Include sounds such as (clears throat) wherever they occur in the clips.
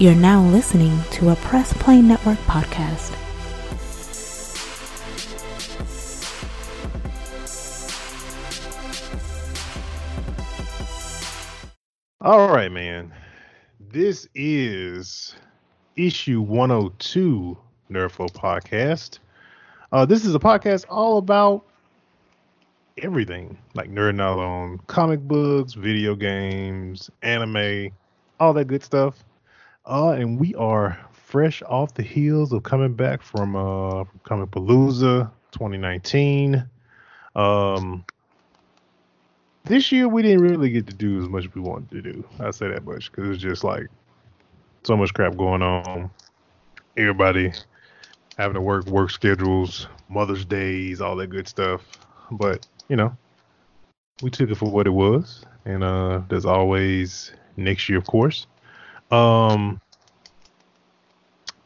You're now listening to a Press Play Network podcast. All right, man. This is issue 102 Nerdflow podcast. Uh, this is a podcast all about everything, like nerding out on comic books, video games, anime, all that good stuff. Uh, and we are fresh off the heels of coming back from uh Comic Palooza 2019. Um, this year we didn't really get to do as much as we wanted to do. I say that much because it's just like so much crap going on. Everybody having to work work schedules, Mother's Days, all that good stuff. But you know, we took it for what it was, and uh, there's always next year, of course. Um,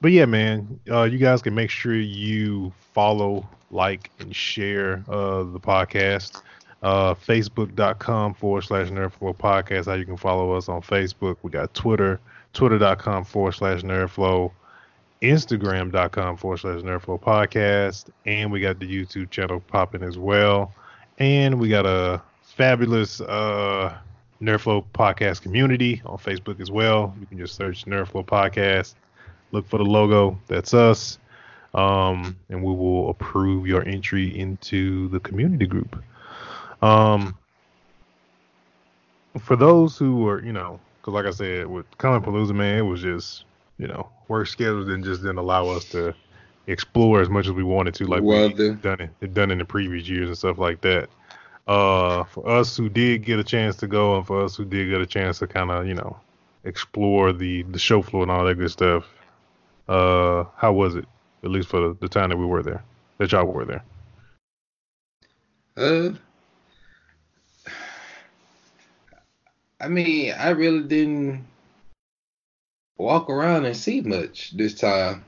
but yeah, man, uh, you guys can make sure you follow, like, and share uh, the podcast. Uh, Facebook.com forward slash Nerdflow podcast. How you can follow us on Facebook. We got Twitter, Twitter.com forward slash Nerdflow, Instagram.com forward slash Nerdflow podcast, and we got the YouTube channel popping as well. And we got a fabulous uh, Nerdflow podcast community on Facebook as well. You can just search Nerdflow podcast, look for the logo. That's us. Um, and we will approve your entry into the community group. Um, for those who are, you know, because like I said, with Comic Palooza, man, it was just, you know, work schedules didn't just didn't allow us to explore as much as we wanted to, like Well, we the- done it done in the previous years and stuff like that. Uh, for us who did get a chance to go, and for us who did get a chance to kind of, you know, explore the the show floor and all that good stuff. Uh, how was it? At least for the, the time that we were there, that y'all were there. Uh, I mean, I really didn't walk around and see much this time.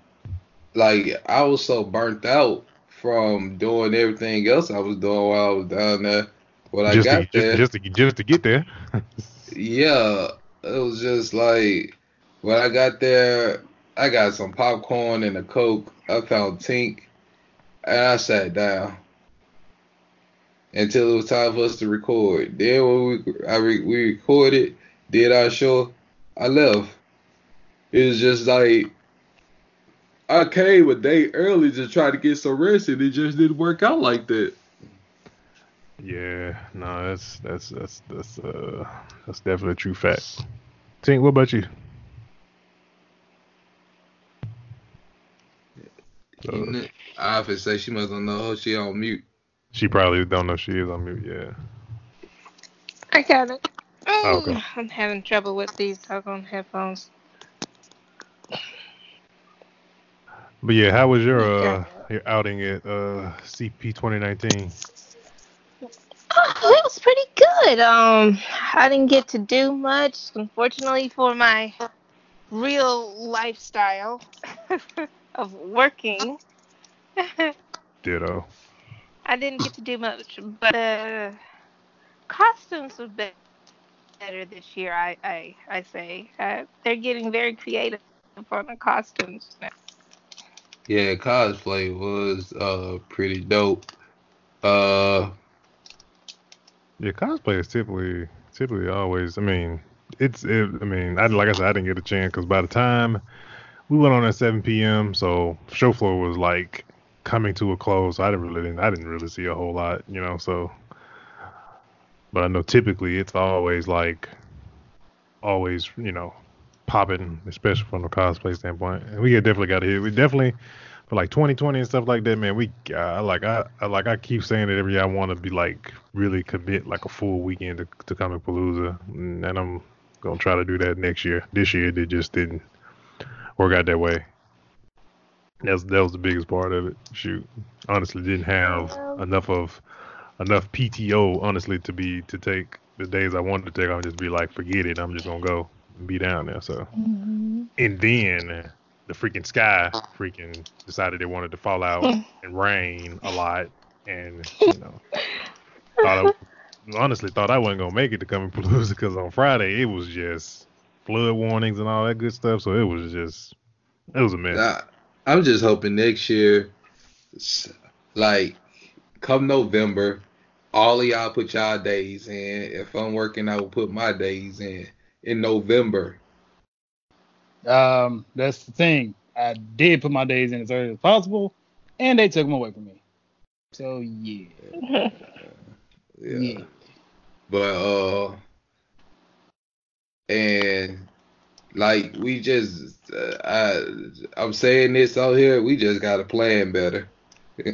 Like, I was so burnt out from doing everything else I was doing while I was down there. When I just got to, there, just, just to just to get there. yeah, it was just like when I got there, I got some popcorn and a coke. I found Tink, and I sat down until it was time for us to record. Then when we I re, we recorded, did our show, I left. It was just like I came a day early to try to get some rest, and it just didn't work out like that. Yeah, no, that's that's that's that's uh that's definitely a true fact. Tink, what about you? Uh, You know, I often say she must not know she on mute. she probably don't know she is on mute. Yeah. I got it. Oh, okay. I'm having trouble with these doggone headphones. But yeah, how was your uh your outing at uh CP 2019? Oh, it was pretty good. Um, I didn't get to do much, unfortunately, for my real lifestyle (laughs) of working. Ditto. (laughs) I didn't get to do much, but uh, costumes were be- better this year. I I, I say uh, they're getting very creative for the costumes. now. Yeah, cosplay was uh pretty dope. Uh Yeah, cosplay is typically typically always. I mean, it's it. I mean, I like I said, I didn't get a chance because by the time we went on at 7 p.m., so show floor was like coming to a close. I didn't really, I didn't really see a whole lot, you know. So, but I know typically it's always like always, you know, popping, especially from the cosplay standpoint. And we definitely got to hit. We definitely for like 2020 and stuff like that, man. We uh, like I, I like I keep saying it every year. I want to be like really commit like a full weekend to, to Comic Palooza, and I'm gonna try to do that next year. This year it just didn't work out that way. That's that was the biggest part of it. Shoot, honestly, didn't have enough of enough PTO honestly to be to take the days I wanted to take. I'll just be like, forget it. I'm just gonna go be down there. So and then the freaking sky freaking decided they wanted to fall out hmm. and rain a lot and you know thought I, (laughs) honestly thought I wasn't gonna make it to Comic Palooza because on Friday it was just flood warnings and all that good stuff. So it was just it was a mess. I, I'm just hoping next year, like come November, all of y'all put y'all days in. If I'm working, I will put my days in in November. Um, that's the thing. I did put my days in as early as possible, and they took them away from me. So yeah, (laughs) Yeah. yeah. But uh, and like we just, uh, I, I'm saying this out here. We just got to plan better. (laughs)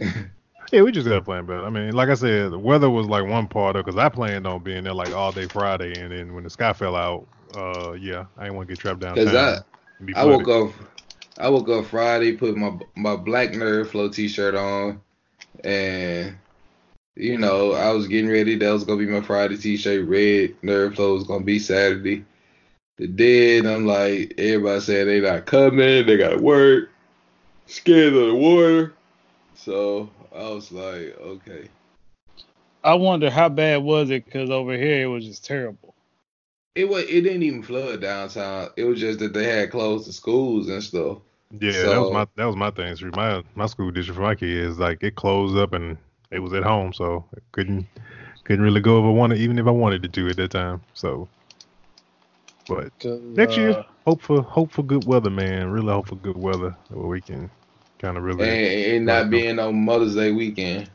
Yeah, we just got to plan better. I mean, like I said, the weather was like one part of because I planned on being there like all day Friday, and then when the sky fell out, uh, yeah, I didn't want to get trapped downtown. Cause I, and be I woke flooded. up, I woke up Friday, put my my black Nerd Flow T-shirt on, and you know I was getting ready. That was gonna be my Friday T-shirt. Red Nerd Flow was gonna be Saturday. The dead, I'm like everybody said they not coming. They got to work. Scared of the water. So I was like, okay. I wonder how bad was it? Because over here it was just terrible. It was. It didn't even flood downtown. It was just that they had closed the schools and stuff. Yeah, that was my that was my thing. Sri. My my school district for my kids, like it closed up and it was at home, so I couldn't couldn't really go if I wanted, even if I wanted to do at that time. So, but 'Cause, next uh, year, hope for hope for good weather, man. Really hope for good weather where we can kind of really. And, and not being on Mother's Day weekend.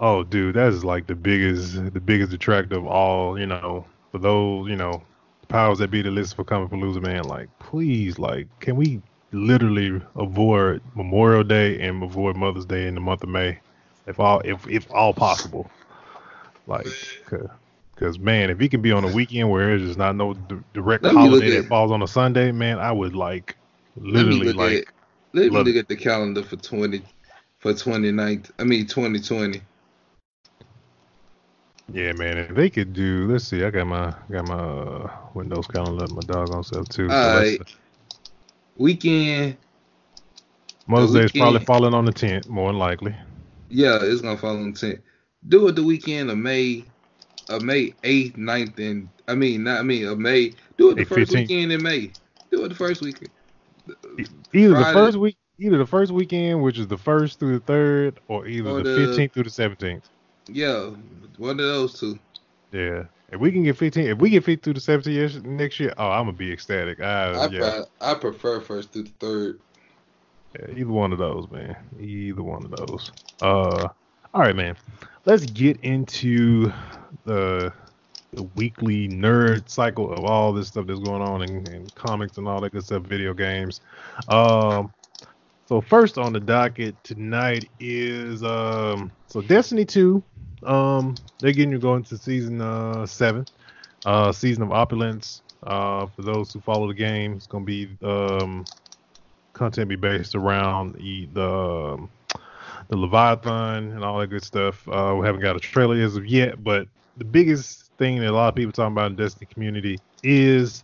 Oh, dude, that is like the biggest, the biggest detractor of all. You know, for those, you know, powers that be to listen for Comic Palooza, man. Like, please, like, can we literally avoid Memorial Day and avoid Mother's Day in the month of May, if all, if if all possible. Like, Cause man, if you can be on a weekend where there's just not no d- direct Let holiday at- that falls on a Sunday, man, I would like literally look like. at let me look at the calendar for twenty for 29th. I mean 2020. Yeah, man. If they could do, let's see. I got my got my uh, Windows calendar, up my dog on self too. So Alright. Weekend, Mother's the Day is probably falling on the 10th, more than likely. yeah, it's gonna fall on 10. Do it the weekend of May, of May 8th, 9th, and I mean not I mean of May. Do it the first 15th. weekend in May. Do it the first weekend. Either the first week, either the first weekend, which is the first through the third, or either Or the the- 15th through the 17th. Yeah, one of those two. Yeah. If we can get 15, if we get 15 through the 17th years- next year, oh, I'm gonna be ecstatic. I, I yeah, I prefer first through the third. yeah, either one of those, man. Either one of those. Uh, all right, man. Let's get into the the weekly nerd cycle of all this stuff that's going on in, in comics and all that good stuff, video games. Um, so first on the docket tonight is um, so Destiny two. Um, they're getting you going to season uh seven, uh, season of opulence. Uh, for those who follow the game, it's gonna be um content be based around the the, um, the Leviathan and all that good stuff. Uh, we haven't got a trailer as of yet, but the biggest thing that a lot of people talking about in Destiny community is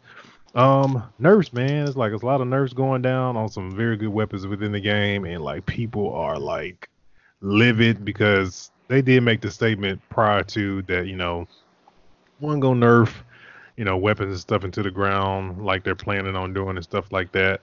um nerfs, man. It's like there's a lot of nerfs going down on some very good weapons within the game, and like people are like livid because they did make the statement prior to that, you know, one gonna nerf, you know, weapons and stuff into the ground like they're planning on doing and stuff like that.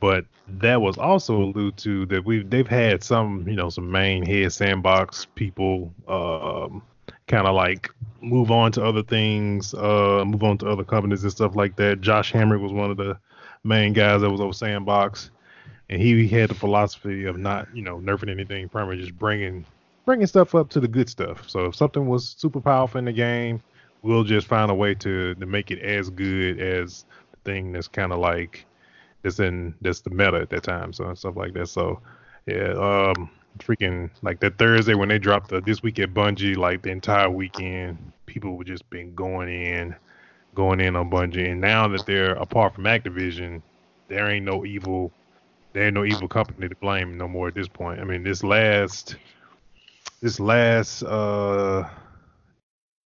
But that was also alluded to that we've they've had some, you know, some main head sandbox people um kind of like move on to other things, uh move on to other companies and stuff like that. Josh Hamrick was one of the main guys that was over sandbox and he had the philosophy of not, you know, nerfing anything, primarily just bringing bringing stuff up to the good stuff. So if something was super powerful in the game, we'll just find a way to to make it as good as the thing that's kind of like that's in that's the meta at that time. So stuff like that. So yeah, um, freaking like that Thursday when they dropped the this week at Bungie, like the entire weekend, people were just been going in, going in on Bungie, and now that they're apart from Activision, there ain't no evil. There ain't no evil company to blame no more at this point. I mean, this last this last uh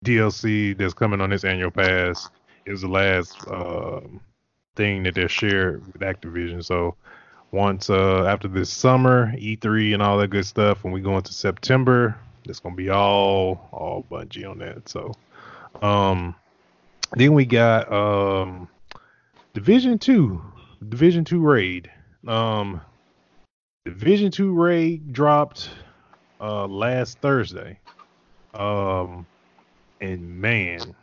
DLC that's coming on this annual pass is the last um thing that they're shared with Activision. So once uh after this summer, E3 and all that good stuff, when we go into September, it's gonna be all all Bungie on that. So um then we got um Division two, Division two raid. Um, Division two raid dropped uh last Thursday. Um, and man,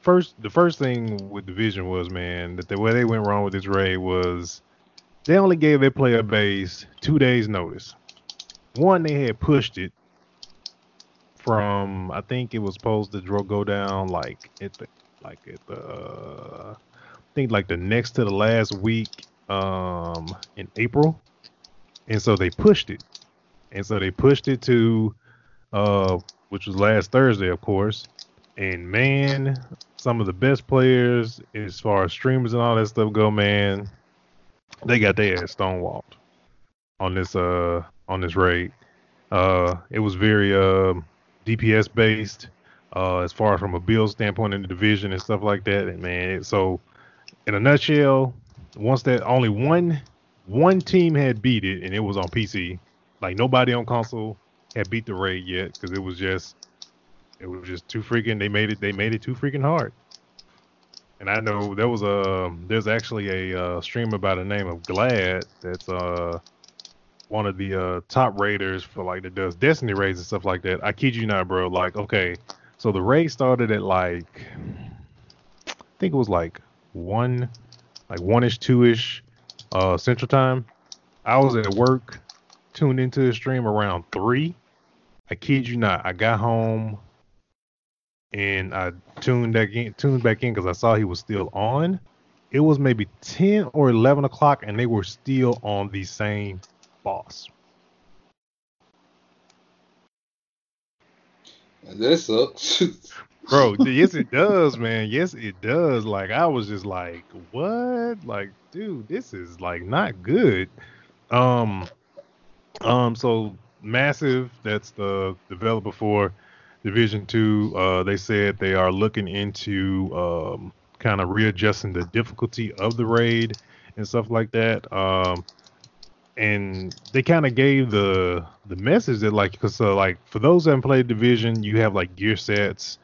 first the first thing with Division was man that the way they went wrong with this raid was they only gave their player base two days notice. One, they had pushed it from I think it was supposed to go down like at the like at the uh, I think like the next to the last week um in April, and so they pushed it, and so they pushed it to uh which was last Thursday, of course. And man, some of the best players as far as streamers and all that stuff go, man, they got their ass stonewalled on this uh on this raid. Uh, it was very uh, DPS based, uh, as far as from a build standpoint in the division and stuff like that. And man, so in a nutshell, once that only one one team had beat it, and it was on PC. Like nobody on console had beat the raid yet because it was just it was just too freaking. They made it. They made it too freaking hard. And I know there was a there's actually a uh, streamer by the name of Gladd that's uh one of the uh top raiders for like that does Destiny raids and stuff like that. I kid you not, bro. Like, okay, so the raid started at like I think it was like one, like one ish, two ish, uh Central Time. I was at work, tuned into the stream around three. I kid you not. I got home and I tuned back in, tuned back in because I saw he was still on. It was maybe ten or eleven o'clock, and they were still on the same boss. That sucks. (laughs) Bro, yes it does, man. Yes it does. Like I was just like, what? Like, dude, this is like not good. Um um so massive, that's the developer for Division Two. Uh they said they are looking into um kind of readjusting the difficulty of the raid and stuff like that. Um and they kind of gave the the message that like because uh, like for those that haven't played division you have like gear sets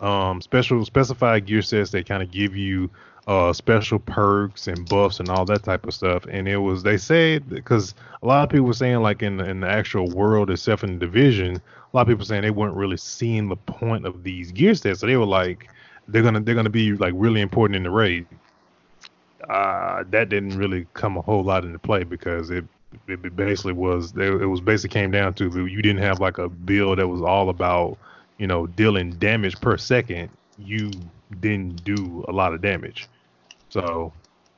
um special specified gear sets that kind of give you uh special perks and buffs and all that type of stuff. And it was they said because a lot of people were saying like in in the actual world itself in the division a lot of people saying they weren't really seeing the point of these gear sets. So they were like they're gonna they're gonna be like really important in the raid. Uh, that didn't really come a whole lot into play because it it basically was it was basically came down to you didn't have like a build that was all about you know dealing damage per second. You didn't do a lot of damage, so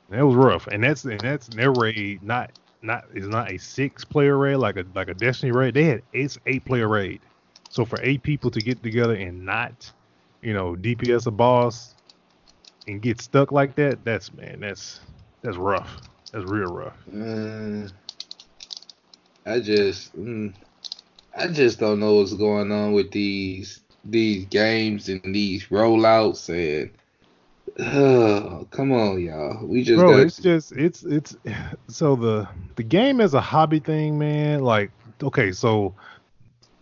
that was rough. And that's and that's their raid not not is not a six player raid like a like a Destiny raid. They had it's eight player raid. So for eight people to get together and not you know DPS a boss and get stuck like that, that's man, that's that's rough. That's real rough. Mm, I just, mm, I just don't know what's going on with these these games and these rollouts and. Oh, (sighs) come on, y'all. We just Bro, got it's just it's it's (sighs) so the the game as a hobby thing, man. Like, okay, so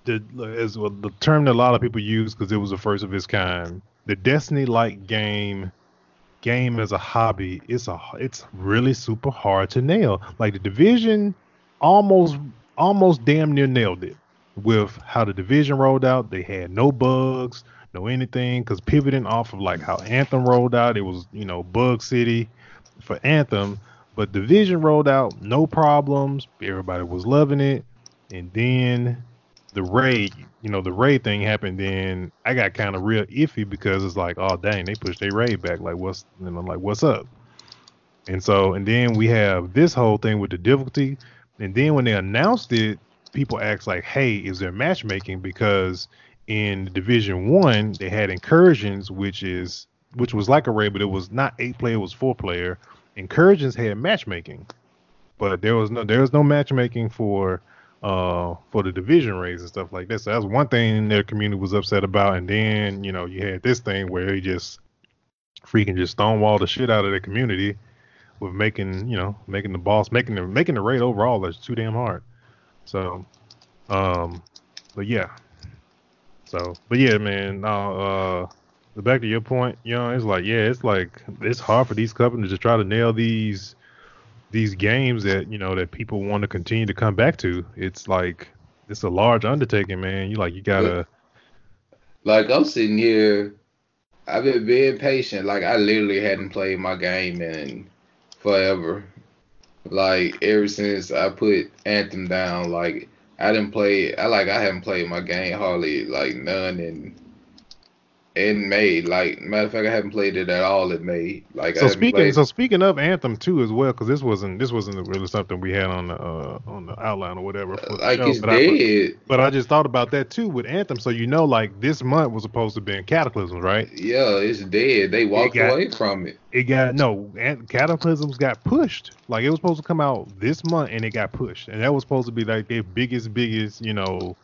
the as well, the term that a lot of people use because it was the first of its kind. The Destiny like game game as a hobby, it's a it's really super hard to nail. Like the division almost almost damn near nailed it with how the division rolled out. They had no bugs, no anything, because pivoting off of like how Anthem rolled out, it was you know bug city for Anthem, but division rolled out no problems. Everybody was loving it, and then the raid, you know, the raid thing happened. Then I got kind of real iffy because it's like, oh dang, they pushed their raid back. Like what's, and I'm like, what's up? And so, and then we have this whole thing with the difficulty. And then when they announced it, people asked like, "Hey, is there matchmaking?" Because in Division One, they had incursions, which is which was like a raid, but it was not eight player, it was four player. Incursions had matchmaking, but there was no there was no matchmaking for uh for the division raids and stuff like that. So that's one thing their community was upset about. And then you know you had this thing where they just freaking just stonewall the shit out of their community with making you know making the boss making the making the raid overall that's too damn hard. So, um, but yeah. So, but yeah, man. Uh, uh back to your point, you know, it's like yeah, it's like it's hard for these companies to try to nail these these games that you know that people want to continue to come back to. It's like it's a large undertaking, man. You like you gotta. Like I'm sitting here, I've been being patient. Like I literally hadn't played my game in forever. Like ever since I put Anthem down, like I didn't play. I like I haven't played my game hardly like none in in May. Like matter of fact, I haven't played it at all in May. Like I So speaking, played- so speaking of Anthem too, as well, because this wasn't this wasn't really something we had on the uh, on the outline or whatever. Like show, it's but I- dead. But I just thought about that too with Anthem. So you know, like this month was supposed to be in Cataclysm, right? Yeah, it's dead. They walked got- away from it. It got no Ant- Cataclysms got pushed. Like it was supposed to come out this month, and it got pushed, and that was supposed to be like their biggest, biggest, you know,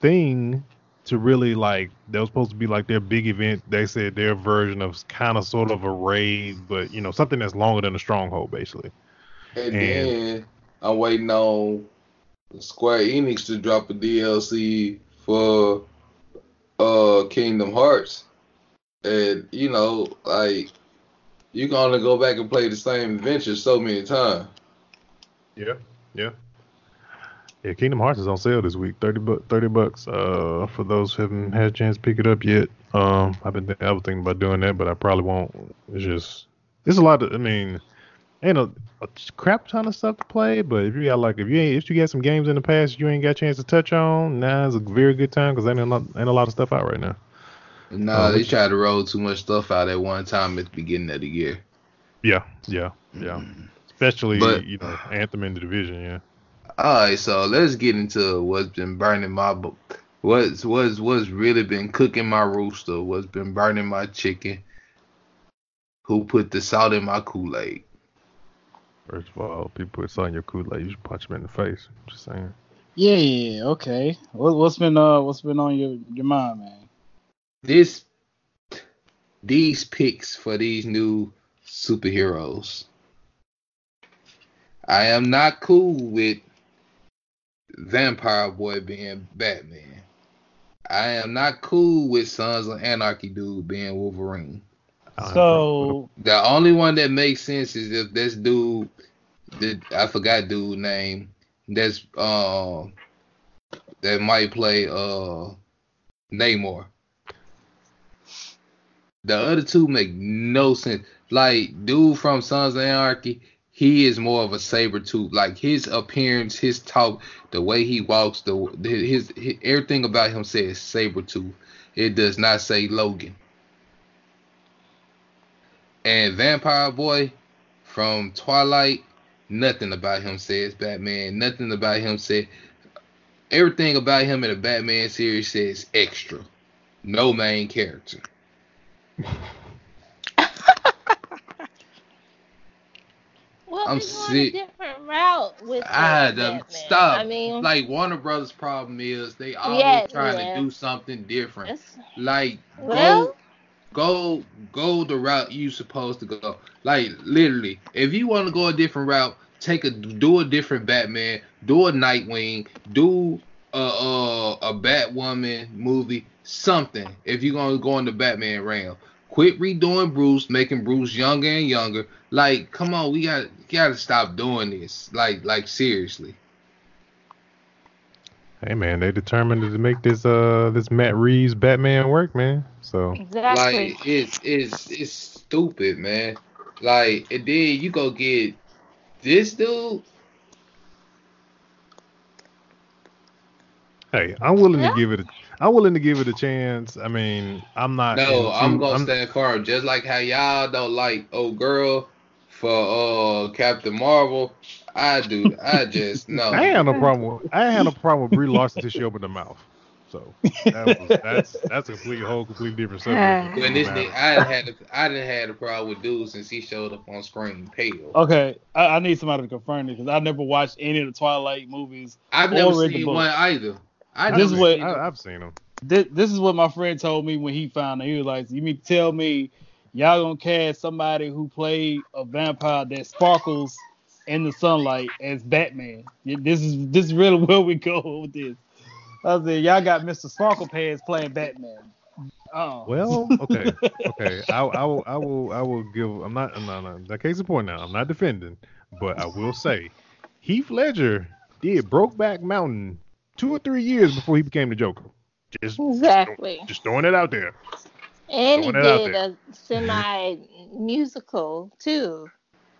thing to really like. That was supposed to be like their big event. They said their version of kind of sort of a raid, but you know, something that's longer than a stronghold, basically. And, And- then I'm waiting on Square Enix to drop a DLC for uh Kingdom Hearts. And you know, like you can only go back and play the same adventure so many times. Yeah, yeah. Yeah, Kingdom Hearts is on sale this week. Thirty bu- thirty bucks. Uh, for those who haven't had a chance to pick it up yet. Um, I've been I was thinking about doing that, but I probably won't. It's just there's a lot of. I mean, ain't a, a crap ton of stuff to play. But if you got like if you ain't if you got some games in the past you ain't got a chance to touch on, now is a very good time because ain't a lot ain't a lot of stuff out right now. Nah, Oh, they try to roll too much stuff out at one time at the beginning of the year. Yeah, yeah, yeah. Mm. Especially But- you know Anthem in the division. Yeah. Alright, so let's get into what's been burning my bo- what's what's what's really been cooking my rooster, what's been burning my chicken. Who put the salt in my Kool-Aid? First of all, people put salt in your Kool-Aid, you should punch them in the face. Just saying. Yeah, yeah, yeah, okay. What, what's been uh what's been on your your mind, man? This these picks for these new superheroes. I am not cool with Vampire Boy being Batman. I am not cool with Sons of Anarchy dude being Wolverine. I don't have a problem with So The only one that makes sense is if this dude, that I forgot dude name, that's uh that might play uh Namor. The other two make no sense. Like dude from Sons of Anarchy, he is more of a Sabretooth. Like his appearance, his talk, the way he walks, the his, his everything about him says Sabretooth. It does not say Logan. And Vampire Boy from Twilight, nothing about him says Batman. Nothing about him says. Everything about him in the Batman series says extra. No main character. (laughs) I'm sick. a different route with Ah, uh, the, Batman. stop. I mean, like Warner Brothers' problem is they always Yeah, trying yeah. to do something different. it's, Like well, go go go the route you supposed to go. Like literally, if you want to go a different route, take a do a different Batman, do a Nightwing, do a a, a Batwoman movie, something. If you're gonna go in the Batman realm, quit redoing Bruce, making Bruce younger and younger. Like, come on, we got got to stop doing this. Like like seriously. Hey man, they determined to make this uh this Matt Reeves Batman work, man. So exactly. Like it's it's it's stupid, man. Like and then you go get this dude. hey, I'm willing Yeah. to give it. A, I'm willing to give it a chance. I mean, I'm not. No, into- I'm gonna I'm- stand firm. Just like how y'all don't like old girl for uh Captain Marvel. I do. I just (laughs) no. I ain't had no problem. With, I ain't had no problem with Brie Larson until she opened her mouth. So that was, that's that's a complete whole completely different subject. (sighs) When this nigga, I didn't had a, I didn't had a problem with dude since he showed up on screen pale. okay, I, I need somebody to confirm it because I never watched any of the Twilight movies. I've never read the seen book. one either. I This never is what- seen I, it. I've seen them. This, this is what my friend told me when he found it. He was like, "You mean to tell me y'all gonna cast somebody who played a vampire that sparkles in the sunlight as Batman? This is this is really (laughs) where we go with this." I said, "Y'all got Mr. Sparkle Pants playing Batman." Oh. Well, okay, (laughs) okay. I, I will, I will, I will give. I'm not, no, no. That case in point now. I'm not defending, but I will say, Heath Ledger did Brokeback Mountain two or three years before he became the Joker. Just, Exactly. just throwing it out there. And he Throwing it out did a semi musical too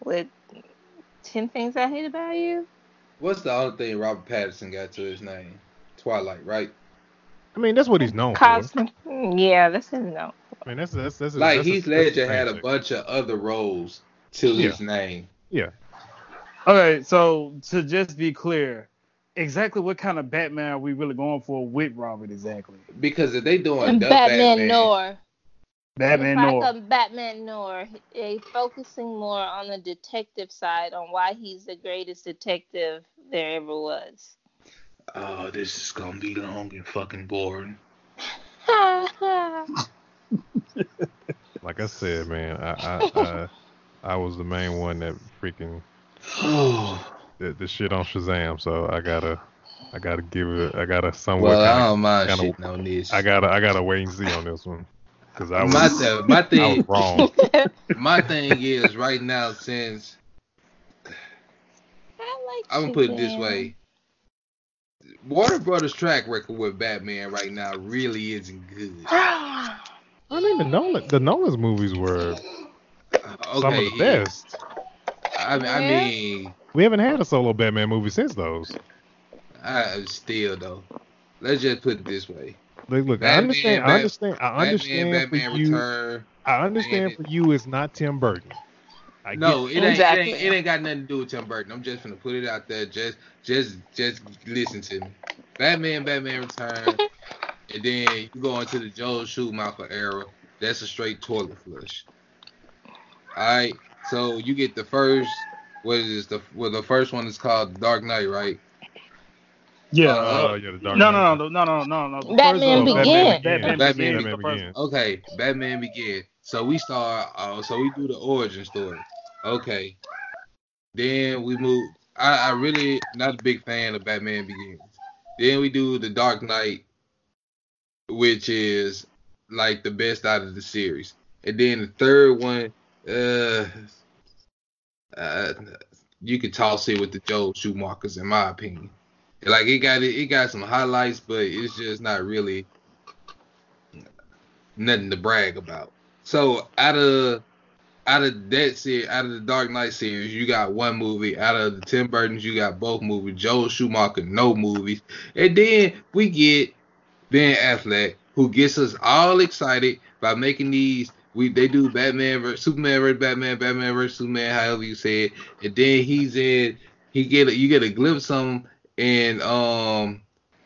with 10 Things I Hate About You. What's the other thing Robert Pattinson got to his name? Twilight, right? I mean, that's what he's known for. Yeah, that's his no. I mean, that's that's that's Like that's Heath that's Ledger the had a bunch of other roles to his name. Yeah, Okay, so to just be clear, exactly what kind of Batman are we really going for with Robert exactly? Because if they doing the Batman, Batman, Noir. Batman it's like Noir. Batman Noir. They focusing more on the detective side, on why he's the greatest detective there ever was. oh, this is gonna be long and fucking boring. (laughs) like I said, man, I I, I, I was the main one that freaking (sighs) (sighs) (sighs) Oh, the, the shit on Shazam, so I gotta I gotta give it I gotta somewhere. well, I kinda, don't mind kinda- shitting on this. I gotta I gotta wait and see on this one because I was my, th- my I thing, was (laughs) wrong. my thing is right now since I like I'm gonna put it this way. Warner Brothers track record with Batman right now really isn't good. (sighs) I mean the Nolan the Nolan's movies were Okay, some of the yeah. best. I mean, I Yeah. mean, We haven't had a solo Batman movie since those. I still though. Let's just put it this way. Look, look I Batman, understand. I understand. I understand Batman, for Batman you. Return. I understand for you. It's not Tim Burton. I No, it ain't, Exactly. it ain't. It ain't got nothing to do with Tim Burton. I'm just gonna put it out there. Just, just, just listen to me. Batman, Batman Return, (laughs) and then you go into the Joel Schumacher era. That's a straight toilet flush. All right. So you get the first. What is this? The well, the first one is called Dark Knight, right? Yeah. Uh, uh, yeah, the Dark no, Knight. no, no, no, no, no, no. Batman first one- Begins. Batman, Batman Begins. Batman the. Okay, Batman Begin. So we start. Uh, so we do the origin story. Okay. Then we move. I, I really not a big fan of Batman Begins. Then we do the Dark Knight, which is like the best out of the series. And then the third one, uh, uh you could toss it with the Joel Schumachers, in my opinion. Like it got it, got some highlights, but it's just not really nothing to brag about. So out of out of that series, out of the Dark Knight series, you got one movie. Out of the Tim Burton's, you got both movies. Joel Schumacher, no movies. And then we get Ben Affleck, who gets us all excited by making these. We they do Batman versus Superman versus Batman, Batman versus Superman, however you say it. And then he's in. He get a, you get a glimpse of him and um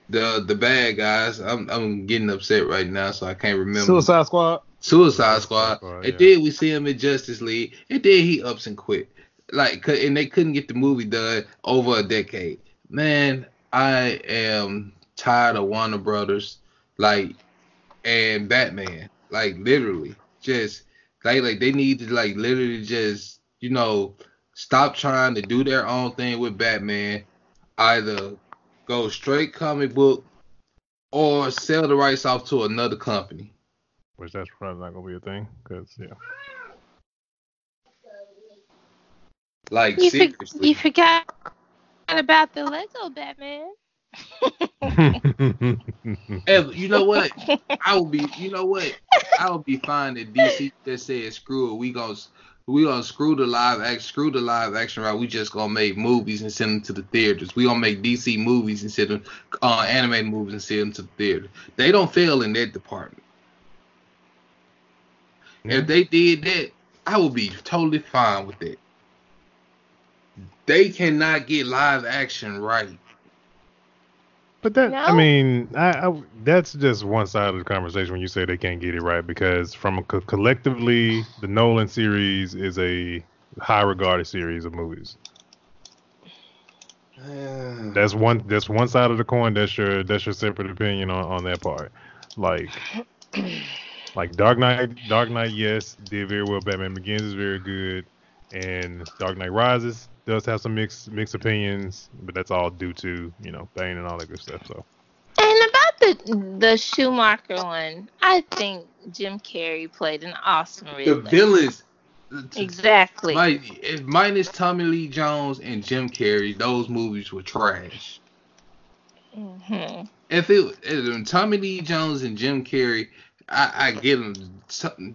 the the bad guys. I'm I'm getting upset right now, so I can't remember. Suicide Squad. Suicide Squad, Squad, and yeah. then we see him in Justice League, and then he ups and quit. Like, and they couldn't get the movie done over a decade. Man, I am tired of Warner Brothers, like, and Batman, like literally, just like like they need to like literally just you know stop trying to do their own thing with Batman. Either go straight comic book or sell the rights off to another company. Which that's probably not gonna be a thing, cause yeah. Like You, for, seriously. you forgot about the Lego Batman. Hey, you know what? I would be. You know what? I would be fine if DC just said screw it. We gonna we gonna screw the live act, screw the live action right. We just gonna make movies and send them to the theaters. We gonna make DC movies and send them uh, animated movies and send them to the theater. They don't fail in that department. If they did that, I would be totally fine with that. They cannot get live action right. But that, I mean, I, I that's just one side of the conversation when you say they can't get it right because from a co- collectively, the Nolan series is a high regarded series of movies. That's one. That's one side of the coin. That's your that's your separate opinion on, on that part. Like, (clears throat) like Dark Knight. Dark Knight, yes, did very well. Batman Begins is very good, and Dark Knight Rises does have some mixed mixed opinions, but that's all due to you know Bane and all that good stuff. So And about the the Schumacher one, I think Jim Carrey played an awesome The villains. Exactly. Like if minus Tommy Lee Jones and Jim Carrey, those movies were trash. hmm If it if Tommy Lee Jones and Jim Carrey, I, I get them.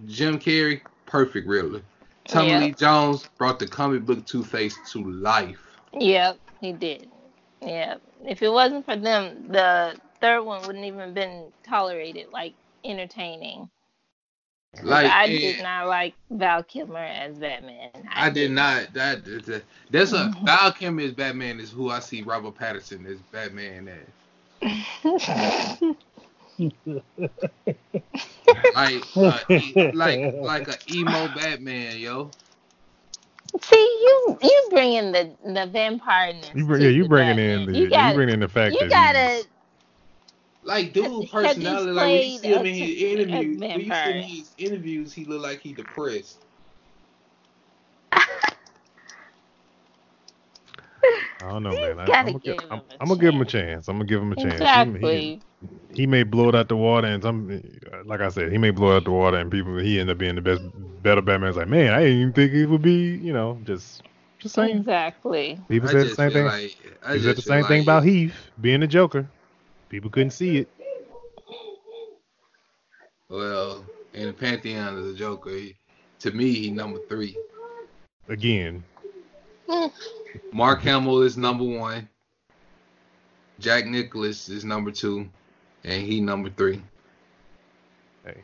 Jim Carrey, perfect Riddler. Tommy Yeah. Lee Jones brought the comic book Two Face to life. Yep, he did. Yeah. If it wasn't for them, the third one wouldn't even been tolerated, like entertaining. Like I did not like Val Kilmer as Batman. I did not. That, that that's a. (laughs) Val Kilmer as Batman is who I see Robert Pattinson as Batman as. (laughs) Like uh, e- like like a emo Batman, yo. See, you you bringing the the vampire. You bring, yeah, you bringing in the you you, gotta, bringing in the fact you that gotta he's- Like Has- dude, personality. Like when you see him a in his interviews, when you see him in his interviews, he look like he depressed. I don't know, (laughs) man. I, I'm gonna give give, him I'm, a I'm gonna give him a chance. chance. I'm gonna give him a chance. Exactly. He, he may blow it out the water, and some, like I said, he may blow it out the water, and people he end up being the best, better Batman. It's like, man, I didn't even think it would be, you know, just, just saying. Exactly. People I said the same thing. like I He said the just feel same thing like- about Heath being the Joker. People couldn't see it. Well, in the pantheon of the Joker, he, to me, he number three. Again, Mark Hamill is number one. Jack Nicholson is number two, and he number three. Hey.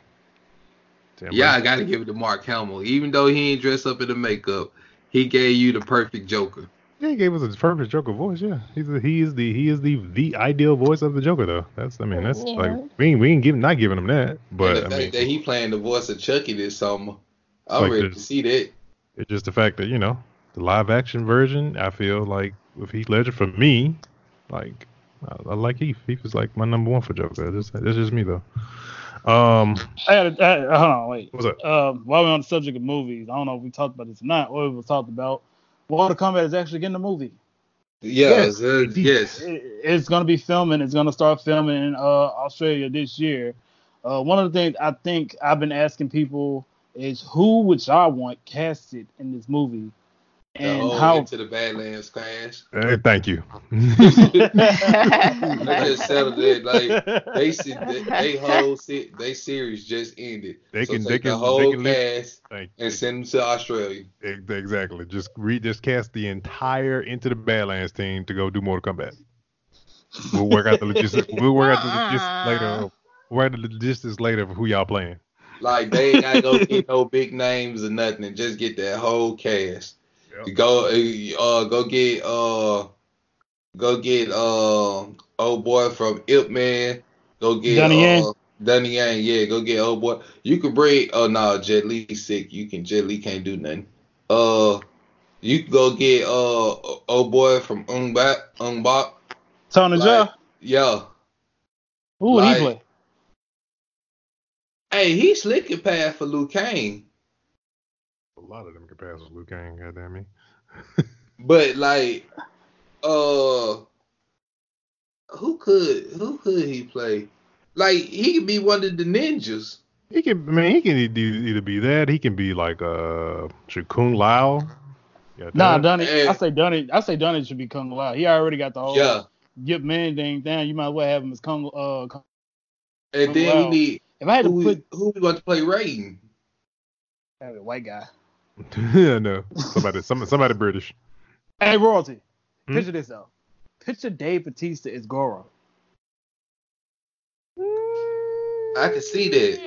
Damn Yeah, I got to give it to Mark Hamill. Even though he ain't dressed up in the makeup, he gave you the perfect Joker. Yeah, he gave us a perfect Joker voice. Yeah, he's a, he is the he is the the ideal voice of the Joker though. That's I mean that's Yeah. like we ain't, we ain't give, not giving him that, but and I the fact mean that he playing the voice of Chucky this summer, I'm like ready this- to see that. it's just the fact that you know the live action version. I feel like with Heath Ledger for me, like I, I like Heath. Heath is like my number one for Joker. That's that's just me though. Um, I had a, I, hold on, wait. what's up? Um, while we're on the subject of movies, I don't know if we talked about this or not. What we talked about, Mortal Kombat is actually getting a movie. Yes, uh, yes. It- It's going to be filming. It's going to start filming in uh, Australia this year. Uh, one of the things I think I've been asking people is who would y'all want casted in this movie, The and whole how into the Badlands class. Hey, thank you. I just settled it. Like they see they, they whole se- they series just ended. They so can- take they the whole they can cast thank you. and send them to Australia. Exactly. Just read, just cast the entire Into the Badlands team to go do Mortal Kombat. We'll work out the logistics. (laughs) We'll work out the logistics later. We'll work out the logistics later of who y'all playing. Like they ain't gotta go get no big names or nothing. and Just get that whole cast. Yep. Go uh go get uh go get uh old boy from Ip Man. Go get Donnie Yen? uh Donnie Yen, yeah, go get old boy. You can bring oh no, Jet Li sick. You can Jet Li can't do nothing. Uh you can go get uh old boy from Ong Bak Ong Bak. Tony Like, Jaa, Yeah. who would he like- play? Hey, he slick it past for Liu Kang. A lot of them can pass with Liu Kang. Goddamn me. (laughs) But like, uh, who could who could he play? Like he could be one of the ninjas. He can. I mean, he can either, either be that. He can be like uh Shakun Lao. Got Nah, that. Donnie. Eh. I say Donnie. I say Donnie should be Kung Lao. He already got the whole Yeah, Yip Man thing down. You might as well have him as Kung. Uh, Kung- and then Wow. we need if I had who to we, put who we want to play Raiden. have a white guy. (laughs) yeah, no. Somebody, some, somebody British. Hey, royalty. Hmm? Picture this though. Picture Dave Batista as Goro. I can see that.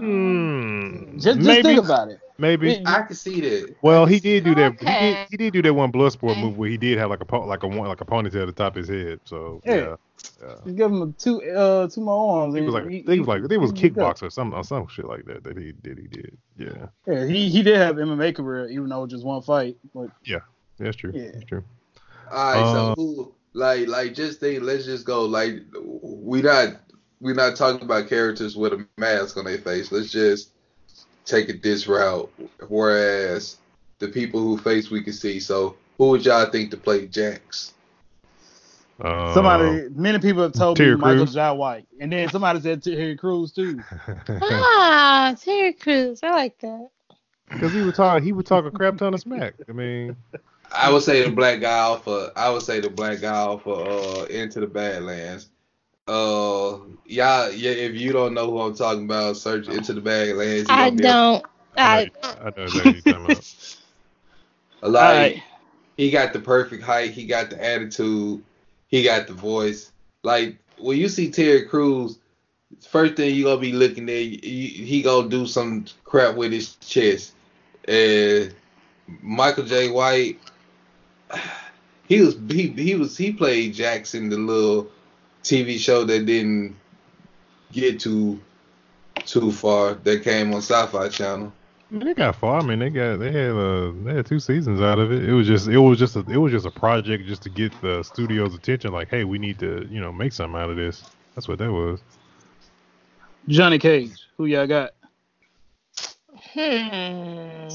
Hmm. Just, just maybe, think about it. maybe. I can see that. Well, he did do that. He did. He did do that one Bloodsport Okay. move where he did have like a like a one like a ponytail at the top of his head. So Yeah. yeah, yeah. Just give him two uh two more arms. He was like, he- I think it was like, I think it was he- he kickbox or some or some shit like that that he did. He did. Yeah, Yeah, he he did have MMA career, even though it was just one fight. But yeah, that's true. Yeah. That's true. All right, Uh, so who like like just think? Let's just go. Like we not we not talking about characters with a mask on their face. Let's just take it this route. Whereas the people who face we can see. So who would y'all think to play Jax? Uh, Somebody, many people have told Terry me Michael Crews. Jai White, and then somebody said Terry Crews too. Ah, Terry Crews. I like that. Because he would talk, he would talk a crap ton of smack. I mean, I would say the black guy off of I would say the black guy off of uh Into the Badlands. Uh y'all yeah, if you don't know who I'm talking about, search Into the Badlands. I don't. I I know exactly you're talking about. (laughs) Like Alright. he got the perfect height, he got the attitude, he got the voice. Like when you see Terry Crews, first thing you gonna be looking at, he, gonna do some crap with his chest. And Michael Jai White, (sighs) he was he he was he played Jackson, the little TV show that didn't get too too far that came on Sci-Fi Channel. I mean, they got far. I mean, they got they had uh they had two seasons out of it. It was just it was just a it was just a project just to get the studio's attention. Like, hey, we need to you know make something out of this. That's what that was. Johnny Cage, who y'all got? hmm.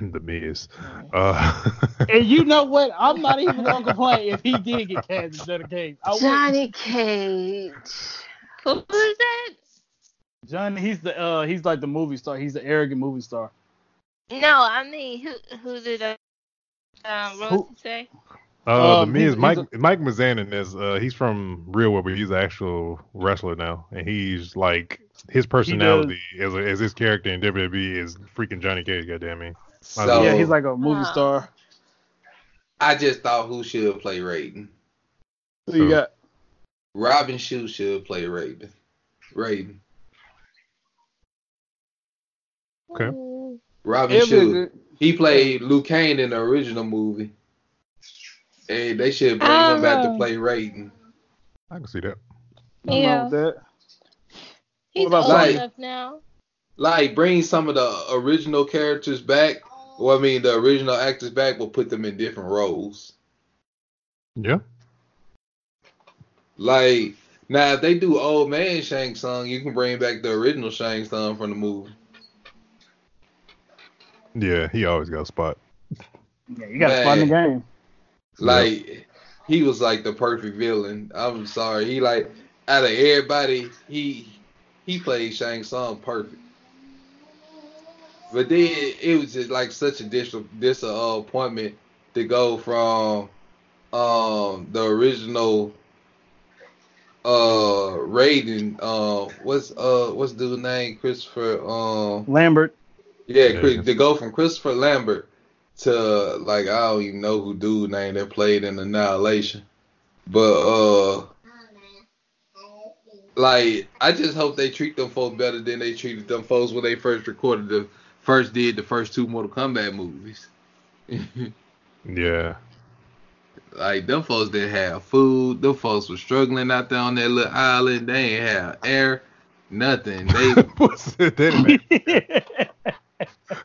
(laughs) the Miz. Uh, (laughs) And you know what? I'm not even gonna complain if he did get cast instead of Cage. I wouldn't. Johnny Cage. Who is that? Johnny, he's the uh, he's like the movie star. He's the arrogant movie star. No, I mean who who did uh, um Who? Say? uh, Um, the he's- Miz, Mike a- Mike Mizanin is uh he's from Real World, but he's an actual wrestler now, and he's like his personality as, as his character in WWE is freaking Johnny Cage. Goddamn me. So yeah, he's like a movie Wow. star. I just thought who should play Raiden. Who you got? Robin Shou should play Raiden. Raiden. Okay. Robin It'll Shou. He played Liu Kang in the original movie. Hey, they should bring him back to play Raiden. I can see that. Nothing wrong Yeah. that. He's about old Sonny? enough now. Like bring some of the original characters back. Well, I mean the original actors back, but put them in different roles. Yeah. Like now, if they do old man Shang Tsung, you can bring back the original Shang Tsung from the movie. Yeah, he always got a spot. Yeah, you got to spot in the game. Like he was like the perfect villain. I'm sorry. He like out of everybody, he he played Shang Tsung perfect. But then it was just like such a dis disappointment to go from um the original uh Raiden uh what's uh what's the name Christopher um Lambert. Yeah, Yeah. Chris, to go from Christopher Lambert to like I don't even know who dude name that played in Annihilation, but uh, like I just hope they treat them folks better than they treated them folks when they first recorded the first did the first two Mortal Kombat movies. (laughs) Yeah. like them folks didn't have food. Them folks were struggling out there on that little island. They ain't have air, nothing. They (laughs) What's it? That man- (laughs) (laughs)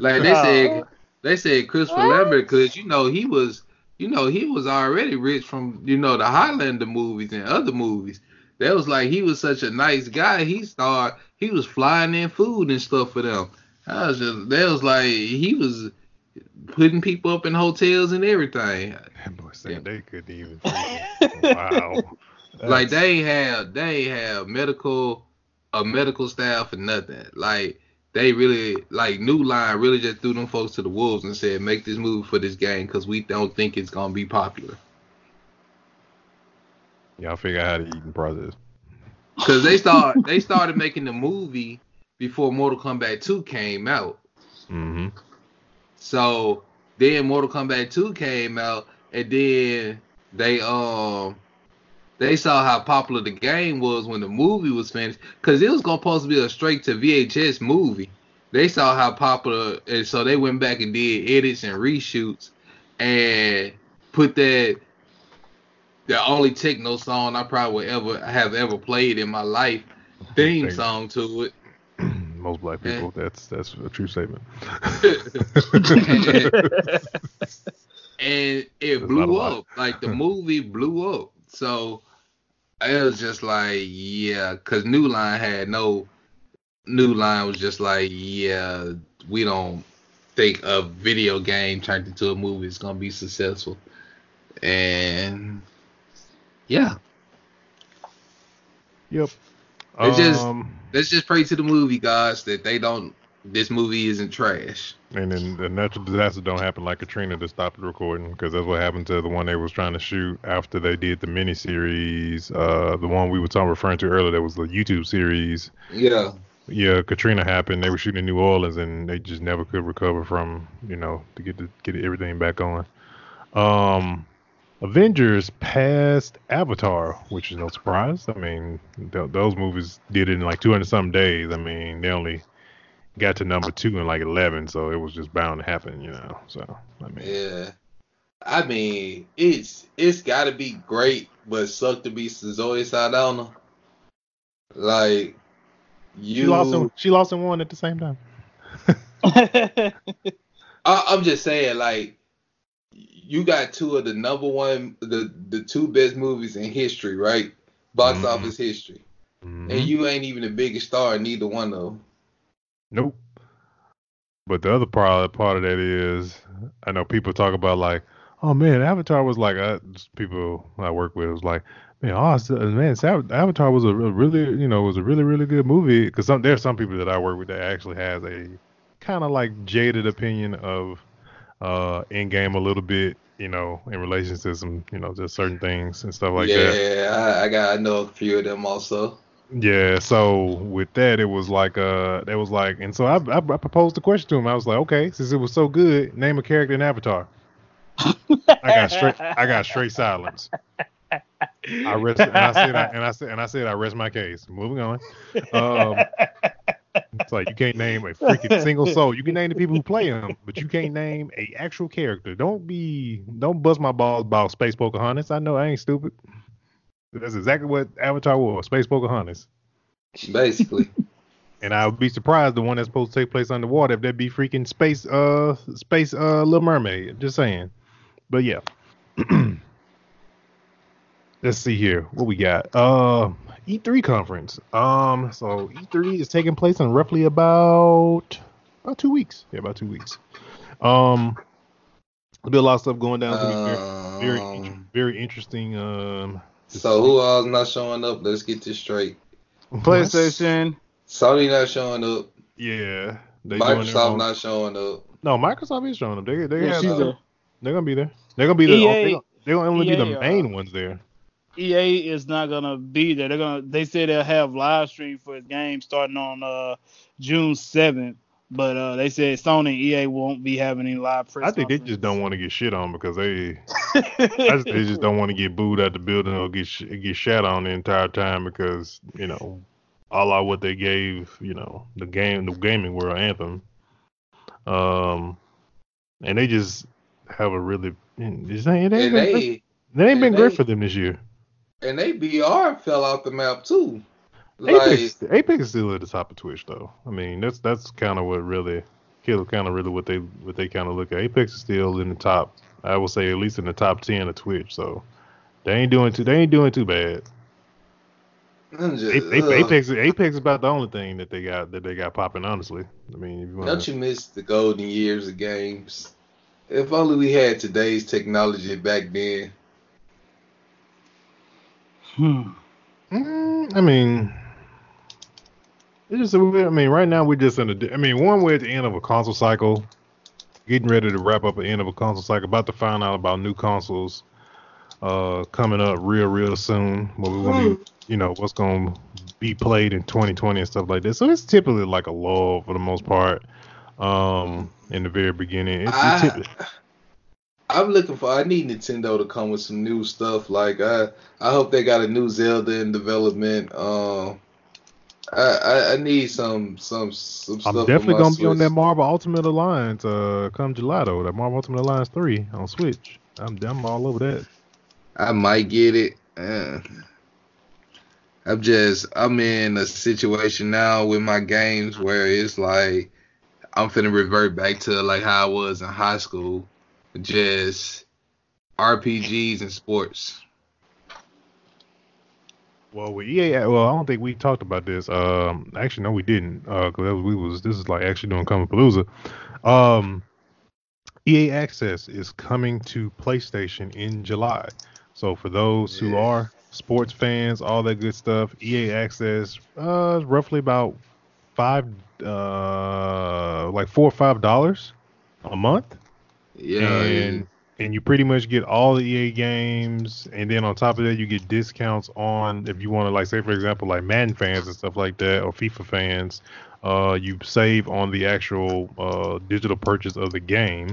Like they said, Oh. they said Christopher What? Lambert because you know he was, you know he was already rich from you know the Highlander movies and other movies. That was like he was such a nice guy. He started, he was flying in food and stuff for them. I was just, that was like he was putting people up in hotels and everything. That boy said they couldn't even. freaking- (laughs) wow. Like they have they have medical a medical staff or nothing. Like they really like New Line really just threw them folks to the wolves and said make this movie for this game because we don't think it's gonna be popular. Y'all figure out how to eat and process. Because they start they started making the movie before Mortal Kombat 2 came out. Mm-hmm. So then Mortal Kombat 2 came out, and then they um they saw how popular the game was when the movie was finished, because it was gonna supposed to be a straight to VHS movie. They saw how popular, and so they went back and did edits and reshoots, and put that the only techno song I probably would ever have ever played in my life (laughs) theme song to it. (clears throat) Most black people. That's that's a true statement. (laughs) (laughs) and it That's not a blew up. Like the movie blew up. So it was just like, yeah, because New Line had no. New Line was just like, yeah, we don't think a video game turned into a movie is gonna be successful. And Yeah. Yep. Just- Um, Let's just pray to the movie gods that they don't. This movie isn't trash. and then the natural disaster don't happen like Katrina to stop the recording because that's what happened to the one they was trying to shoot after they did the miniseries. Uh, the one we were talking referring to earlier that was the YouTube series. Yeah. Yeah, Katrina happened. They were shooting in New Orleans and they just never could recover from you know to get to get everything back on. Um, Avengers passed Avatar, which is no surprise. I mean, th- those movies did it in like 200 some days. I mean, they only got to number two in like 11, so it was just bound to happen, you know. So, I mean, Yeah. I mean, it's it's got to be great, but suck to be Zoe Saldana. Like you, she lost in, she lost in one at the same time. (laughs) I, I'm just saying, like you got two of the number one, the the two best movies in history, right? Box Mhm. office history, Mhm. and you ain't even the biggest star in neither one of them. Nope. But the other part part of that is, I know people talk about like, oh man, Avatar was like, uh, people I work with was like, man, oh uh, man, Avatar was a really, you know, was a really really good movie. Because some there's some people that I work with that actually has a kind of like jaded opinion of uh Endgame a little bit, you know, in relation to some, you know, just certain things and stuff like that. yeah, I, I got I know a few of them also. Yeah, so with that, it was like uh, it was like, and so I, I, I proposed the question to him. I was like, okay, since it was so good, name a character in Avatar. I got straight, I got straight silence. I rest, and I said, I, and I said, and I said, I rest my case. Moving on. Um, it's like you can't name a freaking single soul. You can name the people who play them, but you can't name a actual character. Don't be, don't bust my balls about Space Pocahontas. I know I ain't stupid. That's exactly what Avatar was, Space Pocahontas. Basically, (laughs) And I would be surprised the one that's supposed to take place underwater if that be freaking space uh space uh Little Mermaid. Just saying. But yeah. (clears throat) Let's see here. What we got? Uh E3 conference. Um so E3 is taking place in roughly about about two weeks. Yeah, about two weeks. Um there'll be a lot of stuff going down. It's very, very, Um, very interesting. Um so who all's not showing up? Let's get this straight. (laughs) PlayStation. Sony not showing up. Yeah. They doing their Microsoft not showing up. No, Microsoft is showing up. They, they yeah, have, uh, they're gonna be there. They're gonna be there. EA They're gonna, they're gonna only be EA, the uh, main ones there. EA is not gonna be there. They're gonna. They say they'll have live stream for his game starting on uh June seventh. But uh, they said Sony and EA won't be having any live press. I think they just don't want to get shit on because they, (laughs) just, they just don't want to get booed out the building or get sh- get shat on the entire time because you know, all out what they gave, you know, the game, the gaming world anthem. Um, and they just have a really, it just ain't, it ain't, And been, they ain't been and great for them this year. and they BR fell off the map too. Like Apex, Apex is still at the top of Twitch though. I mean, that's that's kind of what really, kind of really what they what they kind of look at. Apex is still in the top. I would say at least in the top ten of Twitch. So they ain't doing too they ain't doing too bad. Just, A- A- Apex Apex is about the only thing that they got that they got popping. Honestly, I mean, if you want Don't you miss the golden years of games? If only we had today's technology back then. Hmm. Mm, I mean, it's just. I mean, right now we're just in a. I mean, one we're at the end of a console cycle, getting ready to wrap up the end of a console cycle. About to find out about new consoles, uh, coming up real, real soon. What we gonna be, you know, what's gonna be played in 2020 and stuff like that. So it's typically like a lull for the most part. Um, in the very beginning, it's, it's I, typically, I'm looking for. I need Nintendo to come with some new stuff. Like I, I hope they got a new Zelda in development. Um, I, I, I need some, some, some I'm stuff. definitely gonna be on that Marvel Ultimate Alliance uh come July though. That Marvel Ultimate Alliance three on Switch. I'm I'm all over that. I might get it. Uh, I'm just I'm in a situation now with my games where it's like I'm finna revert back to like how I was in high school, just RPGs and sports. Well, with EA, well, I don't think we talked about this. Um, actually, no, we didn't. Uh, cause we was this is like actually doing Comic Palooza. Um, EA Access is coming to PlayStation in July. So for those who are sports fans, all that good stuff. EA Access, uh, roughly about five, uh, like four or five dollars a month, Yeah, and and you pretty much get all the EA games, and then on top of that, you get discounts on if you want to, like, say for example, like Madden fans and stuff like that, or FIFA fans. Uh, you save on the actual uh, digital purchase of the game.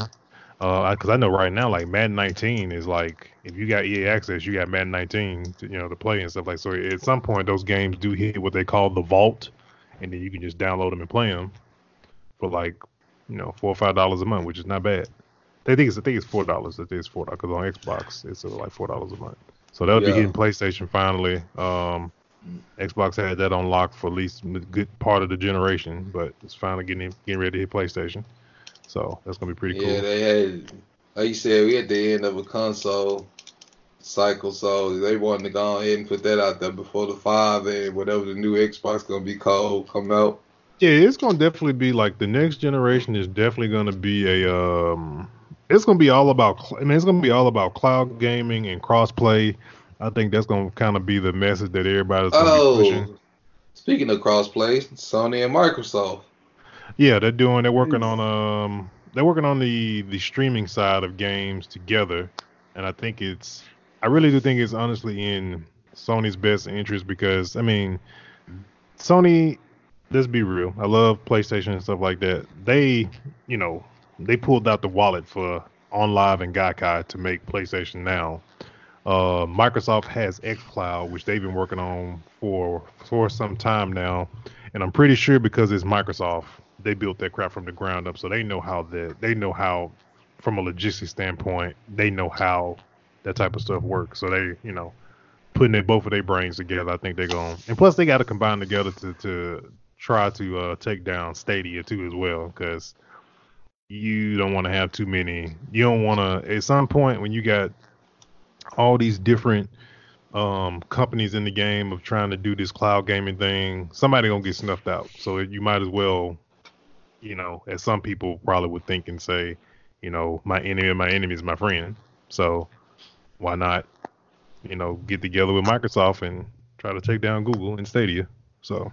Uh, because I know right now, like Madden 19 is like if you got EA access, you got Madden 19, to, you know, to play and stuff like. So at some point, those games do hit what they call the vault, and then you can just download them and play them for like, you know, four or five dollars a month, which is not bad. They think it's I think it's four dollars. I think it's four dollars because on Xbox it's like four dollars a month. So that'll be Yeah. hitting PlayStation finally. Um, Xbox had that on lock for at least a good part of the generation, but it's finally getting getting ready to hit PlayStation. So that's gonna be pretty cool. Yeah, they had, like you said, we at the end of a console cycle, so they wanted to go ahead and put that out there before the five and whatever the new Xbox gonna be called come out. Yeah, it's gonna definitely be like the next generation is definitely gonna be a um it's gonna be all about I mean it's gonna be all about cloud gaming and crossplay. I think that's gonna kind of be the message that everybody's gonna be pushing. Oh, speaking of crossplay, Sony and Microsoft. Yeah, they're doing they're working on um they're working on the the streaming side of games together, and I think it's I really do think it's honestly in Sony's best interest because I mean Sony let's be real. I love PlayStation and stuff like that. They, you know, they pulled out the wallet for OnLive and Gaikai to make PlayStation Now. Uh, Microsoft has xCloud, which they've been working on for for some time now, and I'm pretty sure because it's Microsoft, they built that crap from the ground up, so they know how that they know how, from a logistics standpoint, they know how that type of stuff works. So they, you know, putting their, both of their brains together, I think they're going. And plus, they got to combine together to to try to uh, take down Stadia too as well, because you don't want to have too many. You don't want to. At some point, when you got all these different um, companies in the game of trying to do this cloud gaming thing, somebody gonna get snuffed out. So you might as well, you know, as some people probably would think and say, you know, my enemy, my enemy is my friend. So why not, you know, get together with Microsoft and try to take down Google and Stadia? So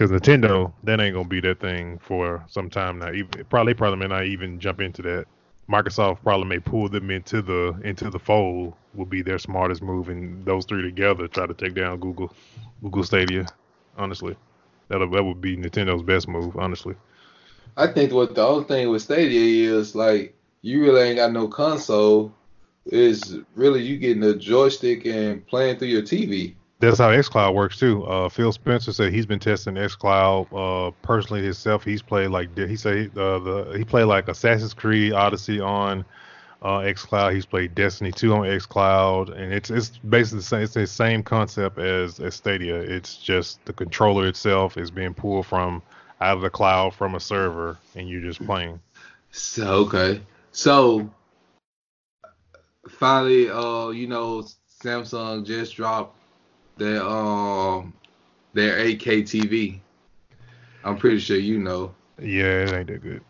because Nintendo, that ain't gonna be that thing for some time now. Probably probably may not even jump into that. Microsoft probably may pull them into the into the fold. Will be their smartest move, and those three together try to take down Google, Google Stadia. Honestly, that that would be Nintendo's best move. Honestly, I think what the only thing with Stadia is like you really ain't got no console. Is really you getting a joystick and playing through your TV. That's how XCloud works too. Uh, Phil Spencer said he's been testing XCloud uh, personally himself. He's played like he said uh, the he played like Assassin's Creed Odyssey on uh, XCloud. He's played Destiny 2 on XCloud, and it's it's basically the same. It's the same concept as as Stadia. It's just the controller itself is being pulled from out of the cloud from a server, and you're just playing. So okay, so finally, uh, you know, Samsung just dropped their um their 8K TV. I'm pretty sure you know. Yeah, it ain't that good.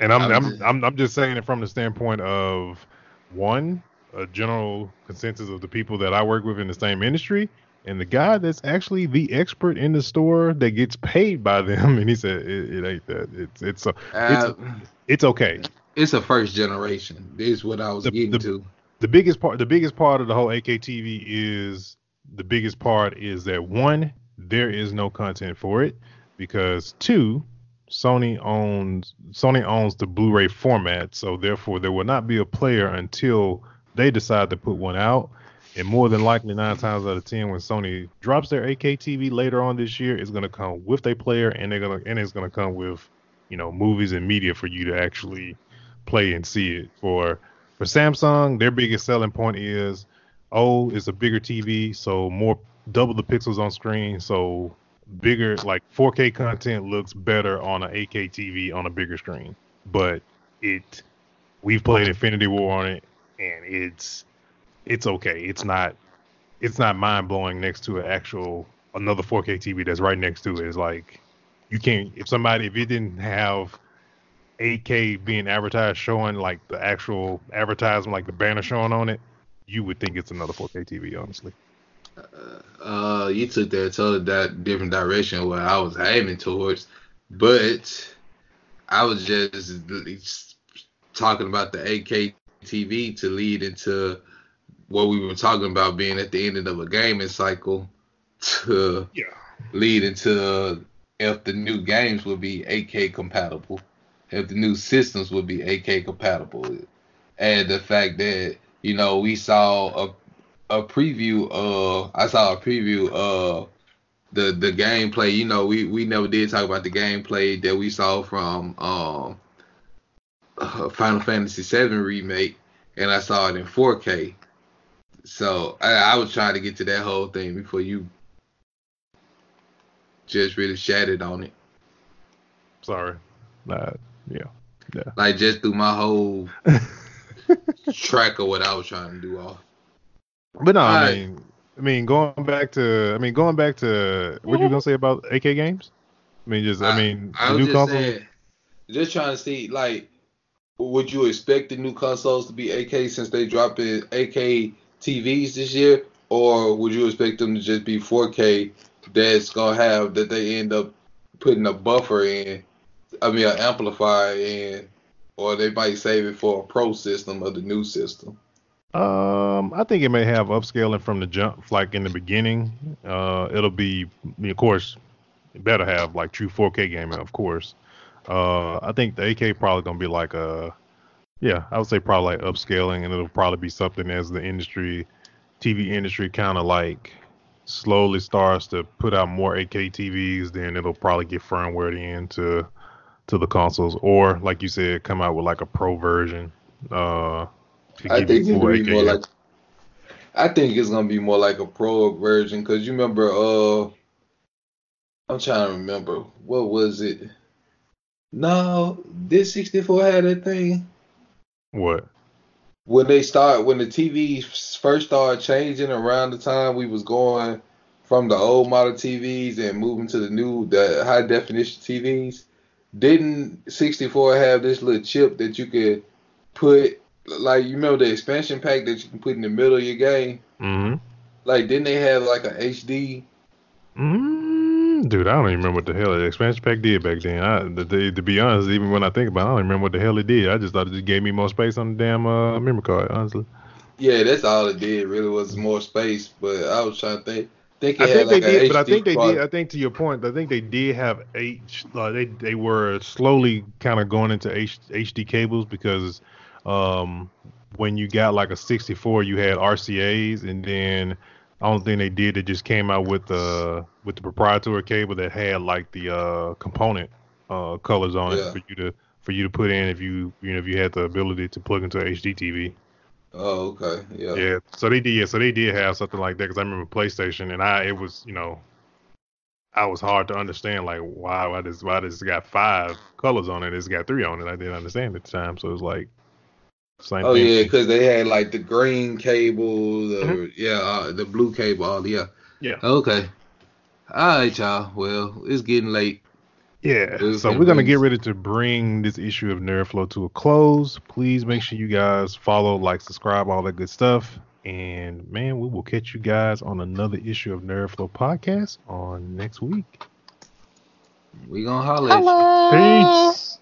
And I'm I'm I'm, just- I'm I'm just saying it from the standpoint of one, a general consensus of the people that I work with in the same industry, and the guy that's actually the expert in the store that gets paid by them, (laughs) and he said it, it ain't that. It's it's a, Uh, it's okay. it's a first generation. This is what I was The- getting the- to. The biggest part the biggest part of the whole 8K TV is the biggest part is that one, there is no content for it because two, Sony owns Sony owns the Blu-ray format, so therefore there will not be a player until they decide to put one out. And more than likely, nine times out of ten, when Sony drops their 8K later on this year, it's gonna come with a player, and they're gonna and it's gonna come with, you know, movies and media for you to actually play and see it. For for Samsung, their biggest selling point is, oh, it's a bigger TV, so more double the pixels on screen, so bigger like 4K content looks better on an 8K TV on a bigger screen. But it, we've played Infinity War on it, and it's it's okay. It's not it's not mind blowing next to an actual another 4K TV that's right next to it. It's like you can't if somebody if it didn't have 8K being advertised showing like the actual advertisement like the banner showing on it, you would think it's another 4K TV, honestly. Uh, you took that totally that different direction where I was aiming towards, but I was just talking about the 8K TV to lead into what we were talking about being at the end of a gaming cycle to Yeah. lead into if the new games will be 8K compatible, if the new systems would be 8K compatible, and the fact that you know we saw a a preview of I saw a preview of the the gameplay. You know we we never did talk about the gameplay that we saw from um Final Fantasy VII remake, and I saw it in 4K. So I, I was trying to get to that whole thing before you just really shattered on it. Sorry. Uh, yeah. Like just through my whole (laughs) track of what I was trying to do off. But no, I mean, I mean, going back to, I mean, going back to, what you gonna say about 8K games? I mean, just, I, mean, I the was new just console. saying, just trying to see like, would you expect the new consoles to be 8K since they dropped in 8K TVs this year, or would you expect them to just be 4K that's gonna have that they end up putting a buffer in, I mean, an amplifier in, or they might save it for a pro system of the new system. Um, I think it may have upscaling from the jump, like in the beginning. Uh, it'll be, of course, it better have like true 4K gaming, of course. Uh, I think the 8K probably gonna be like a, yeah, I would say probably like upscaling, and it'll probably be something as the industry, TV industry, kind of like slowly starts to put out more 8K TVs, then it'll probably get firmware into to the consoles, or like you said, come out with like a pro version. Uh, I think it's gonna be more like. I think it's gonna be more like a pro version because you remember, uh, I'm trying to remember what was it. No, did 64 had that thing What? when they start when the TV first started changing around the time we was going from the old model TVs and moving to the new the high definition TVs. Didn't 64 have this little chip that you could put like you remember the expansion pack that you can put in the middle of your game? Mm-hmm. Like didn't they have like a HD? Mm, dude, I don't even remember what the hell the expansion pack did back then. I, the, the, to be honest, even when I think about it, I don't remember what the hell it did. I just thought it just gave me more space on the damn uh, memory card, honestly. Yeah, that's all it did. Really was more space, but I was trying to think. Think I think like they did, but I think they quad- did. I think to your point, I think they did have H. Uh, they they were slowly kind of going into H, HD cables because um, when you got like a 64, you had RCA's, and then the only thing they did, they just came out with the with the proprietary cable that had like the uh, component uh, colors on Yeah. it for you to for you to put in if you you know if you had the ability to plug into HD TV. Oh, okay. Yeah. Yeah, so they did. Yeah, so they did have something like that because I remember PlayStation, and I it was you know, I was hard to understand like why why this why this got five colors on it, it's got three on it. I didn't understand at the time, so it was like same Oh thing. yeah, because they had like the green cable, the Mhm. yeah, uh, the blue cable. All yeah. Yeah. Okay. All right, y'all. Well, it's getting late. Yeah, It so we're gonna get ready to bring this issue of Nerd Flow to a close. Please make sure you guys follow, like, subscribe, all that good stuff. And man, we will catch you guys on another issue of Nerd Flow podcast on next week. We gonna holler. at you. Hello. Peace.